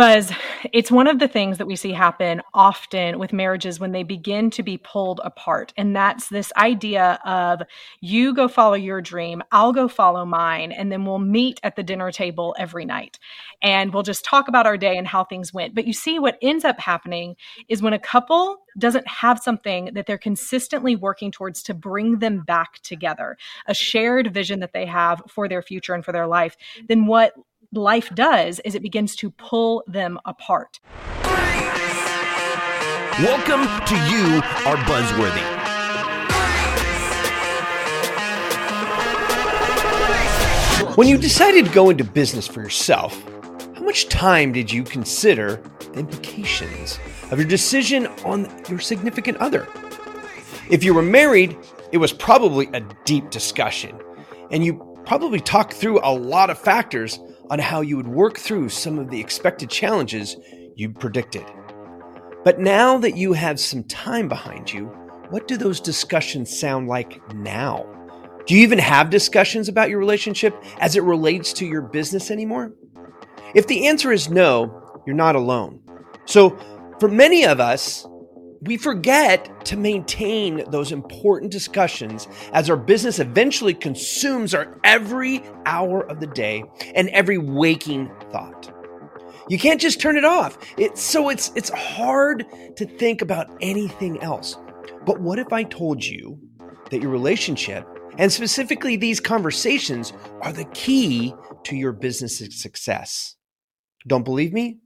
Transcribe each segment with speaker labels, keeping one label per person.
Speaker 1: Buzz, it's one of the things that we see happen often with marriages when they begin to be pulled apart. And that's this idea of you go follow your dream, I'll go follow mine, and then we'll meet at the dinner table every night. And we'll just talk about our day and how things went. But you see, what ends up happening is when a couple doesn't have something that they're consistently working towards to bring them back together, a shared vision that they have for their future and for their life, then what life does is it begins to pull them apart.
Speaker 2: Welcome to You Are Buzzworthy. When you decided to go into business for yourself, how much time did you consider the implications of your decision on your significant other? If you were married, it was probably a deep discussion, and you probably talked through a lot of factors on how you would work through some of the expected challenges you predicted. But now that you have some time behind you, what do those discussions sound like now? Do you even have discussions about your relationship as it relates to your business anymore? If the answer is no, you're not alone. So, for many of us, we forget to maintain those important discussions as our business eventually consumes our every hour of the day and every waking thought. You can't just turn it off. It's so it's it's hard to think about anything else. But what if I told you that your relationship and specifically these conversations are the key to your business's success? Don't believe me?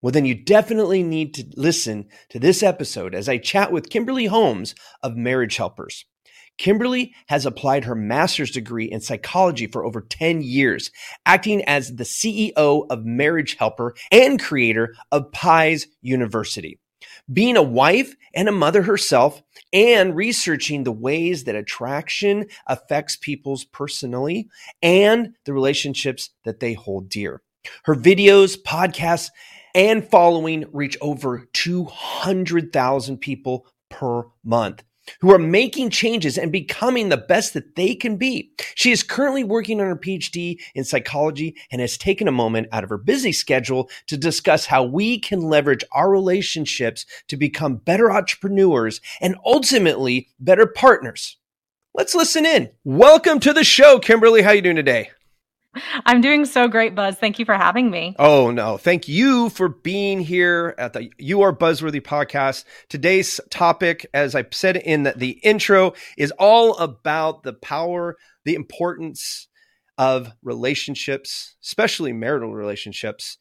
Speaker 2: Well, then you definitely need to listen to this episode as I chat with Kimberly Holmes of Marriage Helpers. Kimberly has applied her master's degree in psychology for over 10 years, acting as the CEO of Marriage Helper and creator of PIES University. Being a wife and a mother herself, and researching the ways that attraction affects people's personally and the relationships that they hold dear. Her videos, podcasts, and following reach over 200,000 people per month who are making changes and becoming the best that they can be. She is currently working on her PhD in psychology and has taken a moment out of her busy schedule to discuss how we can leverage our relationships to become better entrepreneurs and ultimately better partners. Let's listen in. Welcome to the show, Kimberly. How are you doing today?
Speaker 1: I'm doing so great, Buzz. Thank you for having me.
Speaker 2: Oh, no. Thank you for being here at the You Are Buzzworthy podcast. Today's topic, as I said in the, the intro, is all about the power, the importance of relationships, especially marital relationships,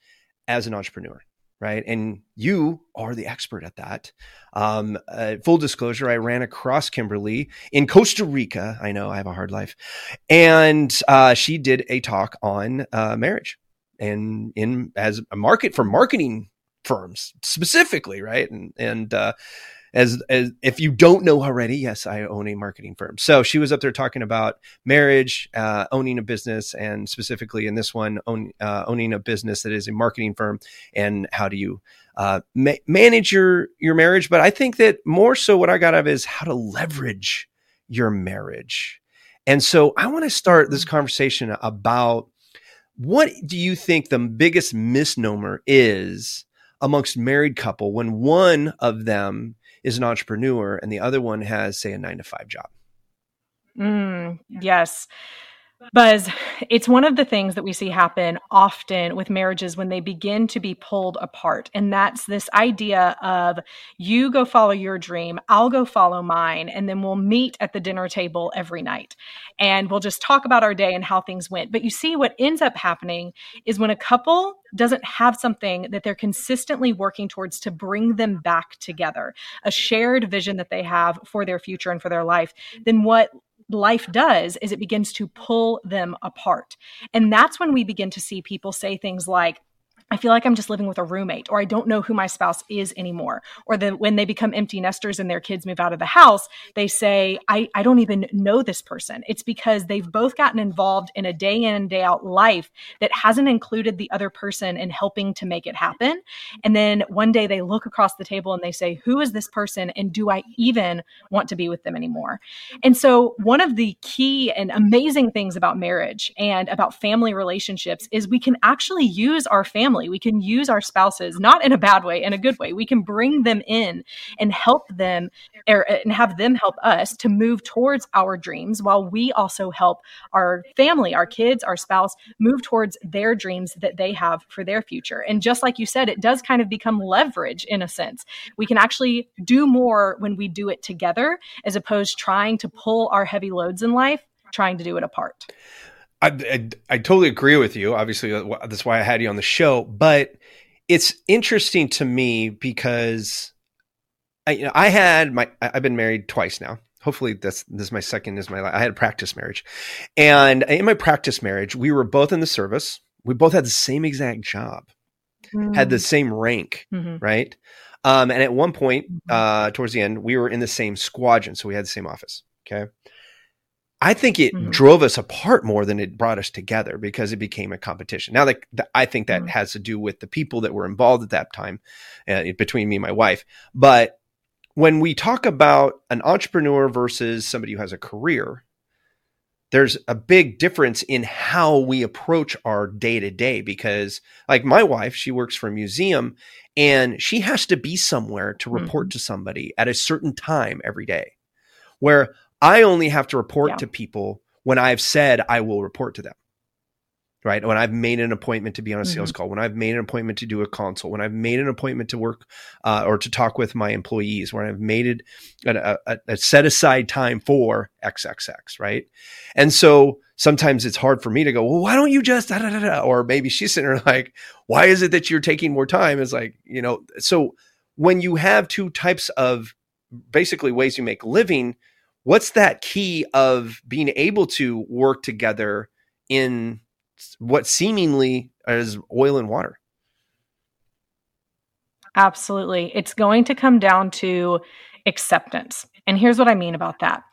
Speaker 2: as an entrepreneur right? And you are the expert at that. Um, uh, full disclosure, I ran across Kimberly in Costa Rica. I know I have a hard life, and uh, she did a talk on uh, marriage and in as a market for marketing firms specifically, right? And and uh, as as if you don't know already, yes, I own a marketing firm. So she was up there talking about marriage, uh, owning a business, and specifically in this one, own, uh, owning a business that is a marketing firm, and how do you uh, ma- manage your your marriage? But I think that more so, what I got out of is how to leverage your marriage. And so I want to start this conversation about what do you think the biggest misnomer is amongst married couple when one of them is an entrepreneur and the other one has, say, a nine to five job.
Speaker 1: Mm, yes. Buzz, it's one of the things that we see happen often with marriages when they begin to be pulled apart. And that's this idea of you go follow your dream, I'll go follow mine, and then we'll meet at the dinner table every night. And we'll just talk about our day and how things went. But you see, what ends up happening is when a couple doesn't have something that they're consistently working towards to bring them back together, a shared vision that they have for their future and for their life, then what life does is it begins to pull them apart. And that's when we begin to see people say things like, I feel like I'm just living with a roommate, or I don't know who my spouse is anymore. Or that when they become empty nesters and their kids move out of the house, they say, I, I don't even know this person. It's because they've both gotten involved in a day in and day out life that hasn't included the other person in helping to make it happen. And then one day they look across the table and they say, Who is this person? And do I even want to be with them anymore? And so, one of the key and amazing things about marriage and about family relationships is we can actually use our family family. We can use our spouses, not in a bad way, in a good way. We can bring them in and help them er, and have them help us to move towards our dreams while we also help our family, our kids, our spouse move towards their dreams that they have for their future. And just like you said, it does kind of become leverage in a sense. We can actually do more when we do it together as opposed to trying to pull our heavy loads in life, trying to do it apart.
Speaker 2: I, I, I totally agree with you. Obviously, that's why I had you on the show. But it's interesting to me because I, you know, I had my I've been married twice now. Hopefully, that's this is my second is my I had a practice marriage, and in my practice marriage, we were both in the service. We both had the same exact job, mm. had the same rank, mm-hmm. right? Um, and at one point, mm-hmm. uh, towards the end, we were in the same squadron, so we had the same office. Okay. I think it mm-hmm. drove us apart more than it brought us together because it became a competition. Now, I think that mm-hmm. has to do with the people that were involved at that time uh, between me and my wife. But when we talk about an entrepreneur versus somebody who has a career, there's a big difference in how we approach our day to day because, like my wife, she works for a museum and she has to be somewhere to report mm-hmm. to somebody at a certain time every day. Where I only have to report yeah. to people when I've said I will report to them. Right. When I've made an appointment to be on a sales mm-hmm. call, when I've made an appointment to do a consult, when I've made an appointment to work uh, or to talk with my employees, when I've made it a, a, a set aside time for XXX. Right. And so sometimes it's hard for me to go, well, why don't you just, da, da, da, da? or maybe she's sitting there like, why is it that you're taking more time? It's like, you know, so when you have two types of basically ways you make living, what's that key of being able to work together in what seemingly is oil and water?
Speaker 1: Absolutely. It's going to come down to acceptance. And here's what I mean about that.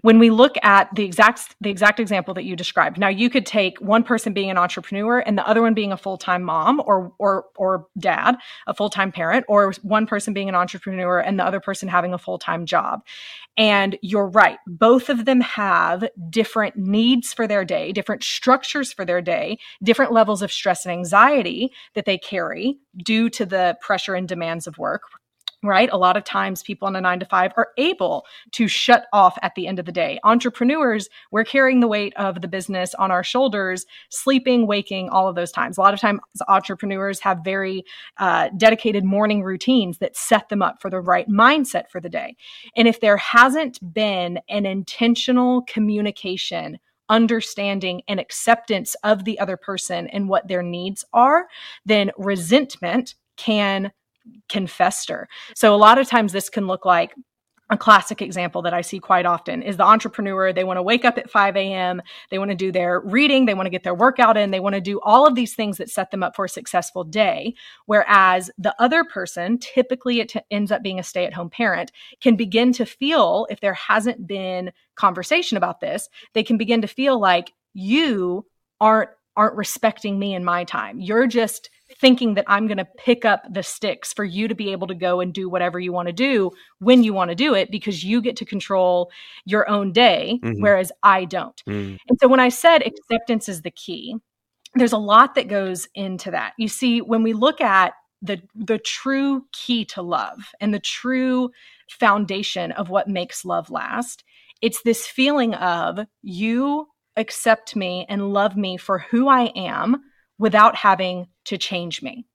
Speaker 1: When we look at the exact the exact example that you described. Now you could take one person being an entrepreneur and the other one being a full-time mom or or or dad, a full-time parent, or one person being an entrepreneur and the other person having a full-time job. And you're right. Both of them have different needs for their day, different structures for their day, different levels of stress and anxiety that they carry due to the pressure and demands of work right? A lot of times people in a nine to five are able to shut off at the end of the day. Entrepreneurs, we're carrying the weight of the business on our shoulders, sleeping, waking, all of those times. A lot of times entrepreneurs have very uh, dedicated morning routines that set them up for the right mindset for the day. And if there hasn't been an intentional communication, understanding and acceptance of the other person and what their needs are, then resentment can can fester. So a lot of times this can look like a classic example that I see quite often is the entrepreneur. They want to wake up at 5 a.m. They want to do their reading. They want to get their workout in. They want to do all of these things that set them up for a successful day. Whereas the other person, typically it t- ends up being a stay at home parent, can begin to feel, if there hasn't been conversation about this, they can begin to feel like you aren't aren't respecting me and my time. You're just thinking that I'm going to pick up the sticks for you to be able to go and do whatever you want to do when you want to do it because you get to control your own day, mm-hmm. whereas I don't. Mm. And so when I said acceptance is the key, there's a lot that goes into that. You see, when we look at the the true key to love and the true foundation of what makes love last, it's this feeling of you accept me and love me for who I am without having to change me.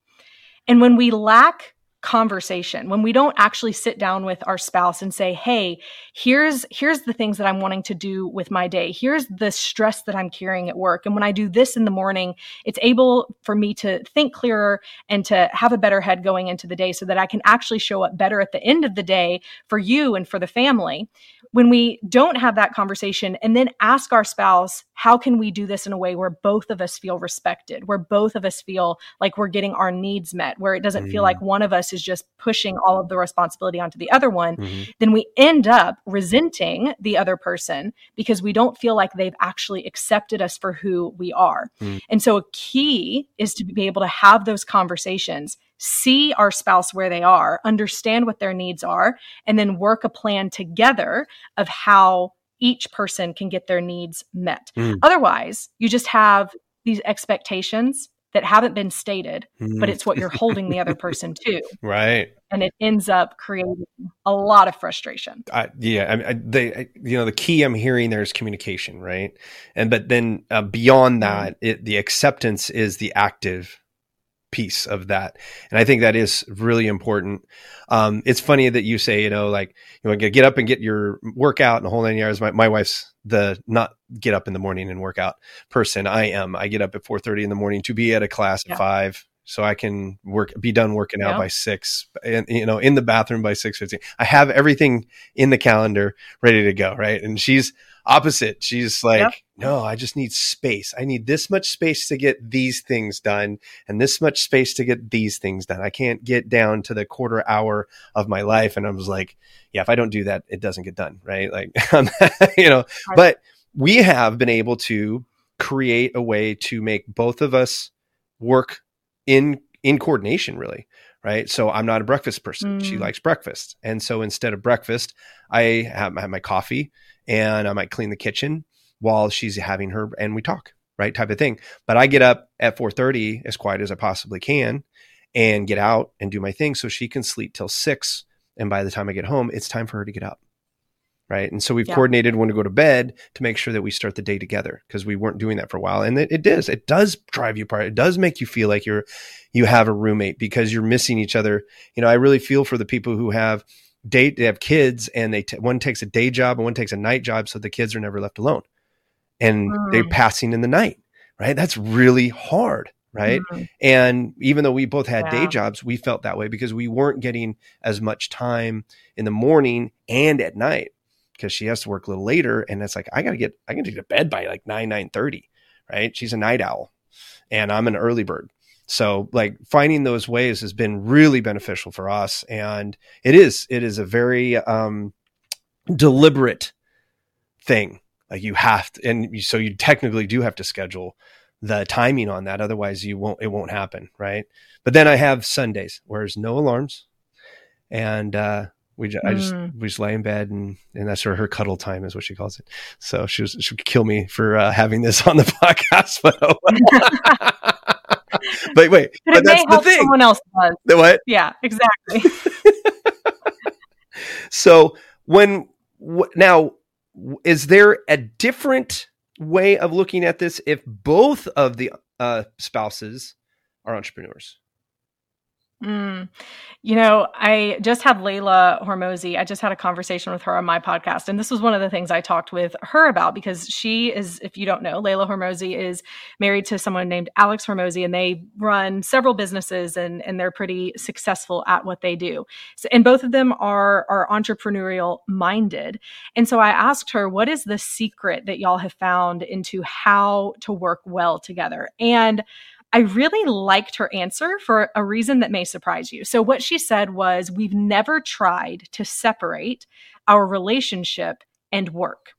Speaker 1: And when we lack conversation when we don't actually sit down with our spouse and say hey here's here's the things that i'm wanting to do with my day. Here's the stress that i'm carrying at work. And when i do this in the morning it's able for me to think clearer and to have a better head going into the day so that i can actually show up better at the end of the day for you and for the family. When we don't have that conversation and then ask our spouse, how can we do this in a way where both of us feel respected, where both of us feel like we're getting our needs met, where it doesn't mm-hmm. feel like one of us is just pushing all of the responsibility onto the other one, mm-hmm. then we end up resenting the other person because we don't feel like they've actually accepted us for who we are. Mm-hmm. And so a key is to be able to have those conversations see our spouse where they are, understand what their needs are, and then work a plan together of how each person can get their needs met. Mm. Otherwise, you just have these expectations that haven't been stated, mm. but it's what you're holding the other person to.
Speaker 2: Right.
Speaker 1: And it ends up creating a lot of frustration.
Speaker 2: I, yeah. I, I, they, you know, the key I'm hearing there is communication, right? And, but then uh, beyond mm-hmm. that, it, the acceptance is the active piece of that. And I think that is really important. Um, it's funny that you say, you know, like you want to get up and get your workout and the whole nine yards. My, my wife's the not get up in the morning and workout person. I am. I get up at 4:30 in the morning to be at a class yeah. at five, so I can work, be done working out yeah. by six, and you know, in the bathroom by six fifteen. I have everything in the calendar ready to go, right? And she's opposite. She's like, yep. no, I just need space. I need this much space to get these things done, and this much space to get these things done. I can't get down to the quarter hour of my life, and I was like, yeah, if I don't do that, it doesn't get done, right? Like, you know, but we have been able to create a way to make both of us work in in coordination really right so i'm not a breakfast person mm. she likes breakfast and so instead of breakfast i have, I have my coffee and i might clean the kitchen while she's having her and we talk right type of thing but i get up at 4.30 as quiet as i possibly can and get out and do my thing so she can sleep till 6 and by the time i get home it's time for her to get up right? And so we've yeah. coordinated when to go to bed to make sure that we start the day together because we weren't doing that for a while. And it, it does, it does drive you apart. It does make you feel like you're, you have a roommate because you're missing each other. You know, I really feel for the people who have date, they have kids and they, t- one takes a day job and one takes a night job. So the kids are never left alone and mm. they're passing in the night, right? That's really hard. Right. Mm-hmm. And even though we both had yeah. day jobs, we felt that way because we weren't getting as much time in the morning and at night because she has to work a little later. And it's like, I got to get, I got to get to bed by like 9, 9 30, right? She's a night owl and I'm an early bird. So like finding those ways has been really beneficial for us. And it is, it is a very, um, deliberate thing. Like you have to, and you, so you technically do have to schedule the timing on that. Otherwise you won't, it won't happen. Right. But then I have Sundays where there's no alarms and, uh, we just, mm. I just we just lay in bed and and that's her her cuddle time is what she calls it. So she was she would kill me for uh, having this on the podcast, but oh but wait, but,
Speaker 1: but that's the thing. Someone else does.
Speaker 2: The what?
Speaker 1: Yeah, exactly.
Speaker 2: so when w- now is there a different way of looking at this if both of the uh, spouses are entrepreneurs?
Speaker 1: Mm. You know, I just had Layla Hormozi. I just had a conversation with her on my podcast. And this was one of the things I talked with her about because she is, if you don't know, Layla Hormozi is married to someone named Alex Hormozi, and they run several businesses and, and they're pretty successful at what they do. So, and both of them are, are entrepreneurial minded. And so I asked her, what is the secret that y'all have found into how to work well together? And I really liked her answer for a reason that may surprise you. So, what she said was, We've never tried to separate our relationship and work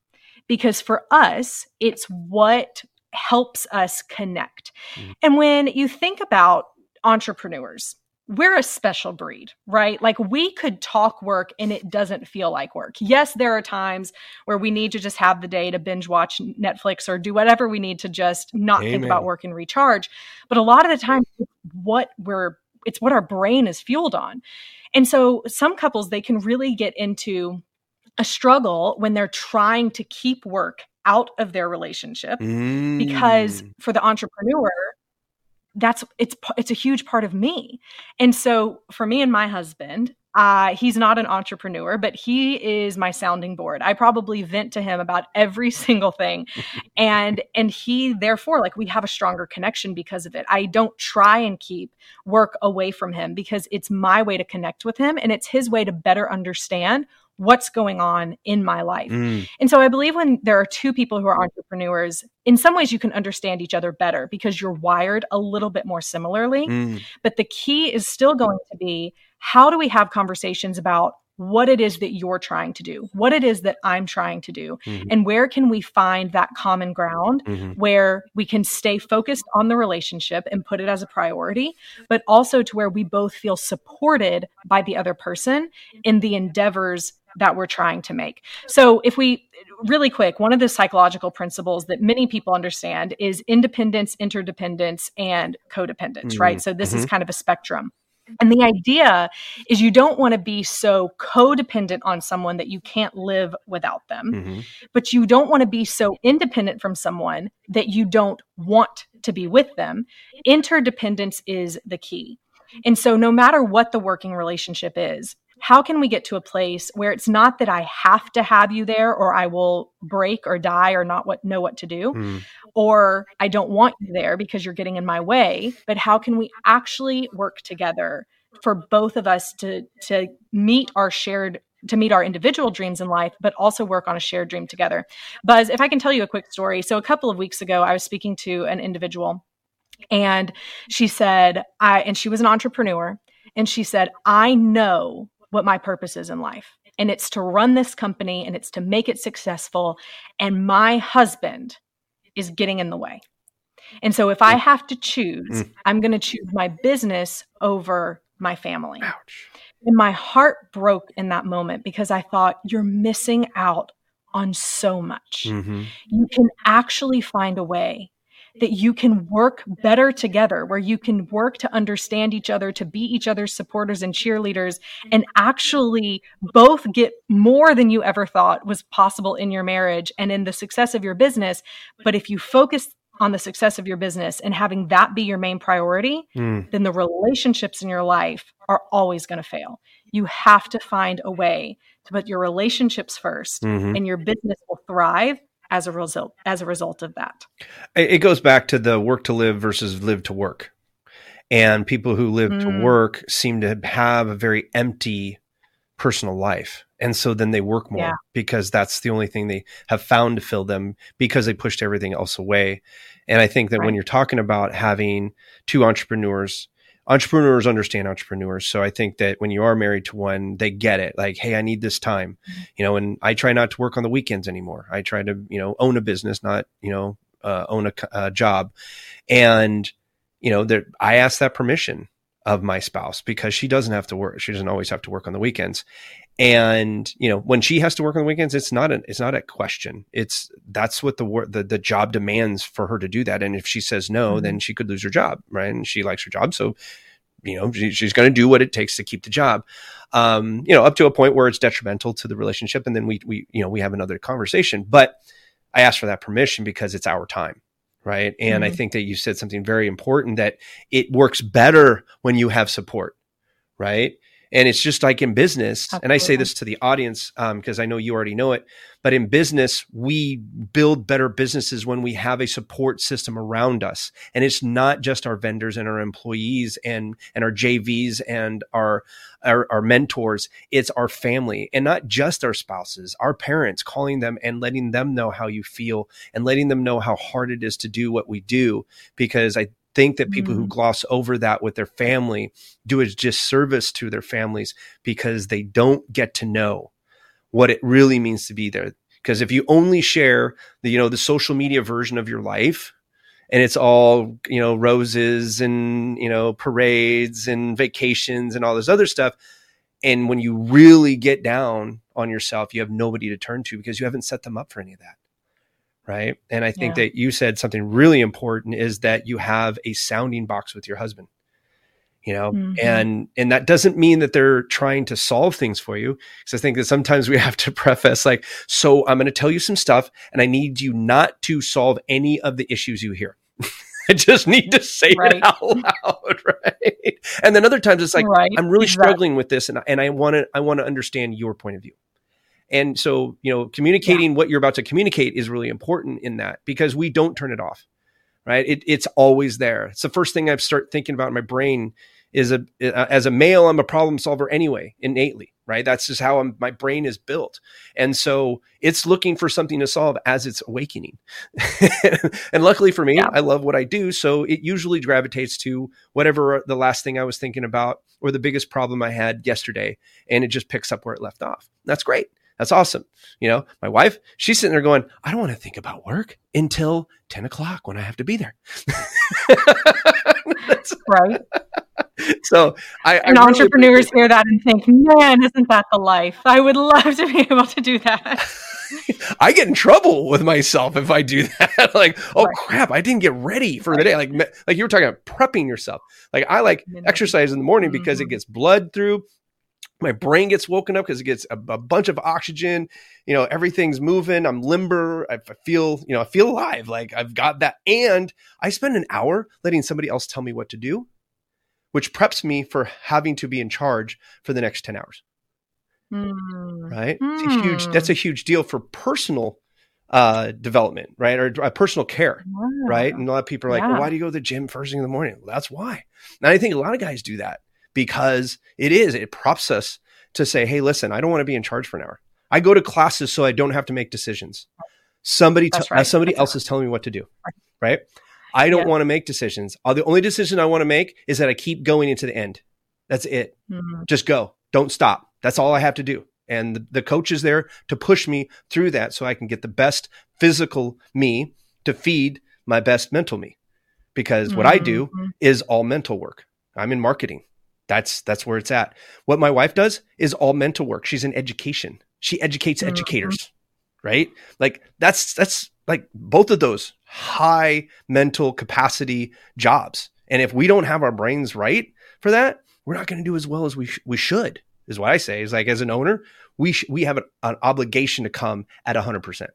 Speaker 1: because for us, it's what helps us connect. Mm-hmm. And when you think about entrepreneurs, we're a special breed, right? Like we could talk work and it doesn't feel like work. Yes, there are times where we need to just have the day to binge watch Netflix or do whatever we need to just not Amen. think about work and recharge. But a lot of the time, what we're it's what our brain is fueled on. And so some couples they can really get into a struggle when they're trying to keep work out of their relationship mm. because for the entrepreneur that's it's it's a huge part of me. And so for me and my husband uh, he's not an entrepreneur but he is my sounding board. I probably vent to him about every single thing. And and he therefore like we have a stronger connection because of it. I don't try and keep work away from him because it's my way to connect with him and it's his way to better understand what's going on in my life. Mm. And so I believe when there are two people who are entrepreneurs, in some ways you can understand each other better because you're wired a little bit more similarly. Mm. But the key is still going to be how do we have conversations about what it is that you're trying to do, what it is that I'm trying to do, mm-hmm. and where can we find that common ground mm-hmm. where we can stay focused on the relationship and put it as a priority, but also to where we both feel supported by the other person in the endeavors that we're trying to make. So if we really quick, one of the psychological principles that many people understand is independence, interdependence, and codependence, mm-hmm. right? So this mm-hmm. is kind of a spectrum. And the idea is you don't want to be so codependent on someone that you can't live without them, mm-hmm. but you don't want to be so independent from someone that you don't want to be with them. Interdependence is the key. And so, no matter what the working relationship is, how can we get to a place where it's not that I have to have you there or I will break or die or not what know what to do mm. or I don't want you there because you're getting in my way, but how can we actually work together for both of us to to meet our shared to meet our individual dreams in life, but also work on a shared dream together. Buzz, if I can tell you a quick story. So a couple of weeks ago, I was speaking to an individual and she said, I, and she was an entrepreneur, and she said, I know what my purpose is in life. And it's to run this company and it's to make it successful. And my husband is getting in the way. And so if I mm. have to choose, mm. I'm going to choose my business over my family. Ouch. And my heart broke in that moment because I thought, you're missing out on so much. Mm-hmm. You can actually find a way that you can work better together, where you can work to understand each other, to be each other's supporters and cheerleaders, and actually both get more than you ever thought was possible in your marriage and in the success of your business. But if you focus on the success of your business and having that be your main priority, mm. then the relationships in your life are always going to fail. You have to find a way to put your relationships 1st mm-hmm. and your business will thrive as a result as a result of that.
Speaker 2: It goes back to the work to live versus live to work. And people who live mm. to work seem to have a very empty personal life. And so then they work more yeah. because that's the only thing they have found to fill them because they pushed everything else away. And I think that right. when you're talking about having two entrepreneurs entrepreneurs understand entrepreneurs. So I think that when you are married to one, they get it. Like, hey, I need this time, mm-hmm. you know. And I try not to work on the weekends anymore. I try to, you know, own a business, not you know, uh, own a, a, job. And you know, there, I ask that permission of my spouse because she doesn't have to work. She doesn't always have to work on the weekends. And you know, when she has to work on the weekends, it's not a it's not a question. It's that's what the work the, the job demands for her to do that. And if she says no, mm-hmm. then she could lose her job, right? And she likes her job, so you know she, she's going to do what it takes to keep the job. Um, you know, up to a point where it's detrimental to the relationship, and then we we you know we have another conversation. But I asked for that permission because it's our time right? And mm-hmm. I think that you said something very important that it works better when you have support, right? And it's just like in business, Absolutely. and I say this to the audience because um, I know you already know it, but in business, we build better businesses when we have a support system around us. And it's not just our vendors and our employees and, and our JVs and our, our, our mentors. It's our family and not just our spouses, our parents, calling them and letting them know how you feel and letting them know how hard it is to do what we do. Because I think that people mm-hmm. who gloss over that with their family do a disservice to their families because they don't get to know what it really means to be there. Because if you only share the, you know, the social media version of your life, and it's all you know roses and you know parades and vacations and all this other stuff and when you really get down on yourself you have nobody to turn to because you haven't set them up for any of that right and i think yeah. that you said something really important is that you have a sounding box with your husband you know mm-hmm. and and that doesn't mean that they're trying to solve things for you because i think that sometimes we have to preface like so i'm going to tell you some stuff and i need you not to solve any of the issues you hear I just need to say right. it out loud, right? And then other times it's like right. I'm really exactly. struggling with this, and and I want to I want to understand your point of view. And so, you know, communicating yeah. what you're about to communicate is really important in that because we don't turn it off, right? It, it's always there. It's the first thing I start thinking about in my brain is a uh, as a male, I'm a problem solver anyway, innately, right? That's just how I'm, my brain is built, and so it's looking for something to solve as it's awakening. and luckily for me, yeah. I love what I do, so it usually gravitates to whatever the last thing I was thinking about or the biggest problem I had yesterday, and it just picks up where it left off. That's great. That's awesome. You know, my wife, she's sitting there going, I don't want to think about work until 10 o'clock when I have to be there.
Speaker 1: right.
Speaker 2: so I
Speaker 1: and
Speaker 2: I really
Speaker 1: entrepreneurs hear that and think, man, isn't that the life? I would love to be able to do that.
Speaker 2: I get in trouble with myself if I do that. like, oh right. crap, I didn't get ready for right. the day. Like, like you were talking about prepping yourself. Like I like exercise in the morning because mm-hmm. it gets blood through. My brain gets woken up because it gets a, a, bunch of oxygen. You know, everything's moving. I'm limber. I, I feel, you know, I feel alive. Like I've got that. And I spend an hour letting somebody else tell me what to do, which preps me for having to be in charge for the next 10 hours. Mm. Right? Mm. It's a huge that's a hmm. huge deal for personal uh, development, right? Or uh, personal care, right? And a lot of people are like, yeah. well, why do you go to the gym first thing in the morning? Well, that's why. And I think a lot of guys do that because it is, it props us to say, hey, listen, I don't want to be in charge for an hour. I go to classes so I don't have to make decisions. Somebody, t- right. somebody else is telling me what to do, right? I don't yeah. want to make decisions. Uh, the only decision I want to make is that I keep going into the end. That's it. Mm-hmm. Just go. Don't stop. That's all I have to do. And the, the coach is there to push me through that so I can get the best physical me to feed my best mental me. Because what mm-hmm. I do mm-hmm. is all mental work. I'm in marketing. That's that's where it's at. What my wife does is all mental work. She's in education. She educates mm-hmm. educators, right? Like that's that's like both of those high mental capacity jobs. And if we don't have our brains right for that, we're not going to do as well as we sh- we should is what I say. Is like as an owner, we sh- we have an, an, obligation to come at hundred percent,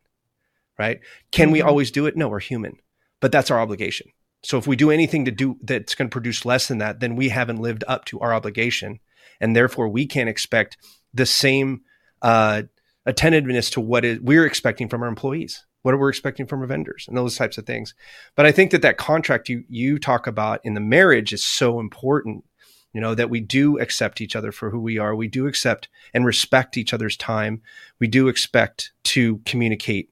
Speaker 2: right? Can mm-hmm. we always do it? No, we're human, but that's our obligation. So if we do anything to do that's going to produce less than that, then we haven't lived up to our obligation, and therefore we can't expect the same uh, attentiveness to what is, we're expecting from our employees, what we're expecting from our vendors, and those types of things. But I think that that contract you you talk about in the marriage is so important you know that we do accept each other for who we are. We do accept and respect each other's time. We do expect to communicate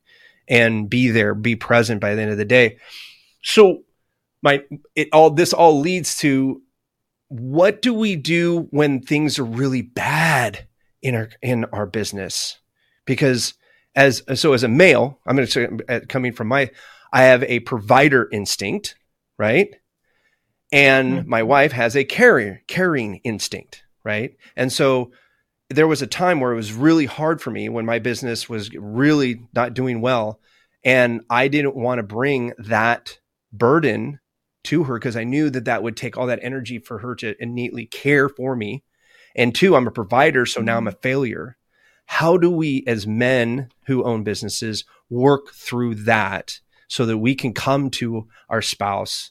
Speaker 2: and be there be present by the end of the day. So my it all this all leads to what do we do when things are really bad in our in our business because as so as a male i'm going to say uh, coming from my i have a provider instinct right and mm-hmm. my wife has a carrier carrying instinct, right? And so there was a time where it was really hard for me when my business was really not doing well. And I didn't want to bring that burden to her because I knew that that would take all that energy for her to innately care for me. And two, I'm a provider. So now I'm a mm-hmm. failure. How do we, as men who own businesses, work through that so that we can come to our spouse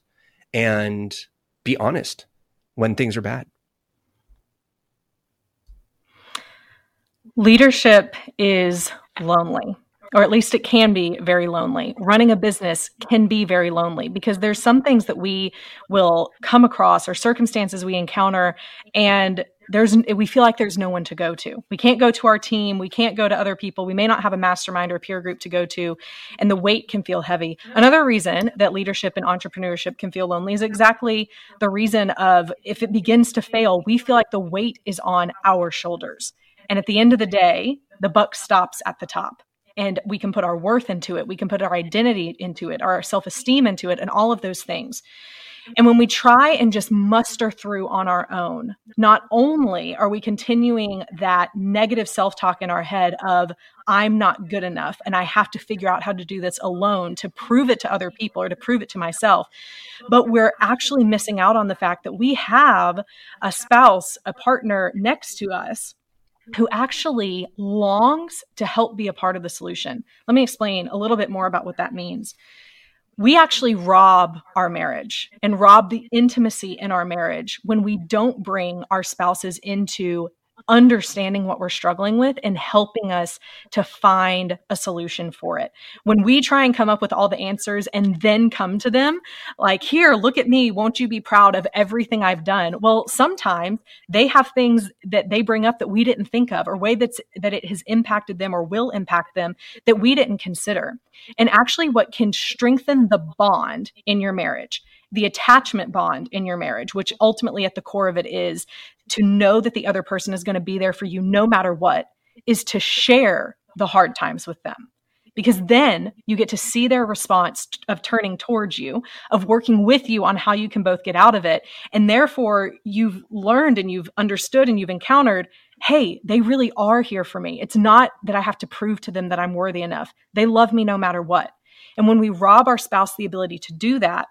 Speaker 2: and be honest when things are bad.
Speaker 1: Leadership is lonely, or at least it can be very lonely. Running a business can be very lonely because there's some things that we will come across or circumstances we encounter and there's we feel like there's no one to go to. We can't go to our team, we can't go to other people. We may not have a mastermind or a peer group to go to, and the weight can feel heavy. Another reason that leadership and entrepreneurship can feel lonely is exactly the reason of if it begins to fail, we feel like the weight is on our shoulders. And at the end of the day, the buck stops at the top and we can put our worth into it. We can put our identity into it our self-esteem into it and all of those things. And when we try and just muster through on our own, not only are we continuing that negative self talk in our head of, I'm not good enough and I have to figure out how to do this alone to prove it to other people or to prove it to myself, but we're actually missing out on the fact that we have a spouse, a partner next to us who actually longs to help be a part of the solution. Let me explain a little bit more about what that means we actually rob our marriage and rob the intimacy in our marriage when we don't bring our spouses into understanding what we're struggling with and helping us to find a solution for it. When we try and come up with all the answers and then come to them, like, here, look at me, won't you be proud of everything I've done? Well, sometimes they have things that they bring up that we didn't think of or way that's that it has impacted them or will impact them that we didn't consider. And actually what can strengthen the bond in your marriage the attachment bond in your marriage, which ultimately at the core of it is to know that the other person is going to be there for you no matter what, is to share the hard times with them because then you get to see their response of turning towards you, of working with you on how you can both get out of it. And therefore, you've learned and you've understood and you've encountered hey, they really are here for me. It's not that I have to prove to them that I'm worthy enough. They love me no matter what. And when we rob our spouse the ability to do that,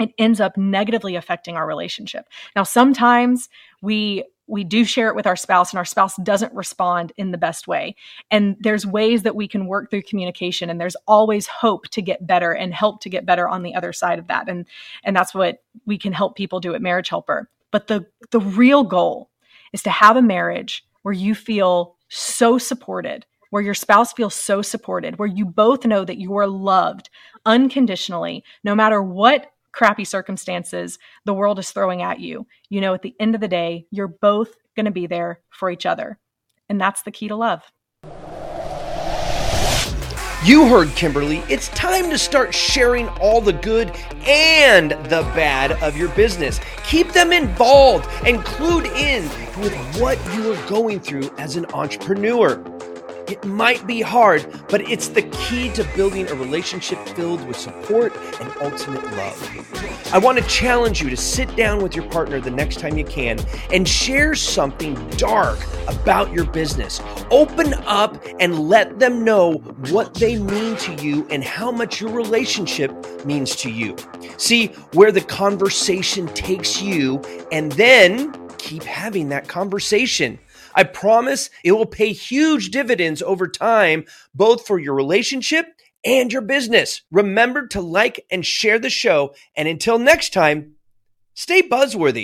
Speaker 1: it ends up negatively affecting our relationship. Now, sometimes we we do share it with our spouse and our spouse doesn't respond in the best way. And there's ways that we can work through communication and there's always hope to get better and help to get better on the other side of that. And and that's what we can help people do at Marriage Helper. But the the real goal is to have a marriage where you feel so supported, where your spouse feels so supported, where you both know that you are loved unconditionally, no matter what crappy circumstances the world is throwing at you. You know, at the end of the day, you're both going to be there for each other. And that's the key to love.
Speaker 2: You heard Kimberly. It's time to start sharing all the good and the bad of your business. Keep them involved and clued in with what you are going through as an entrepreneur. It might be hard, but it's the key to building a relationship filled with support and ultimate love. I want to challenge you to sit down with your partner the next time you can and share something dark about your business. Open up and let them know what they mean to you and how much your relationship means to you. See where the conversation takes you and then keep having that conversation. I promise it will pay huge dividends over time, both for your relationship and your business. Remember to like and share the show. And until next time, stay buzzworthy.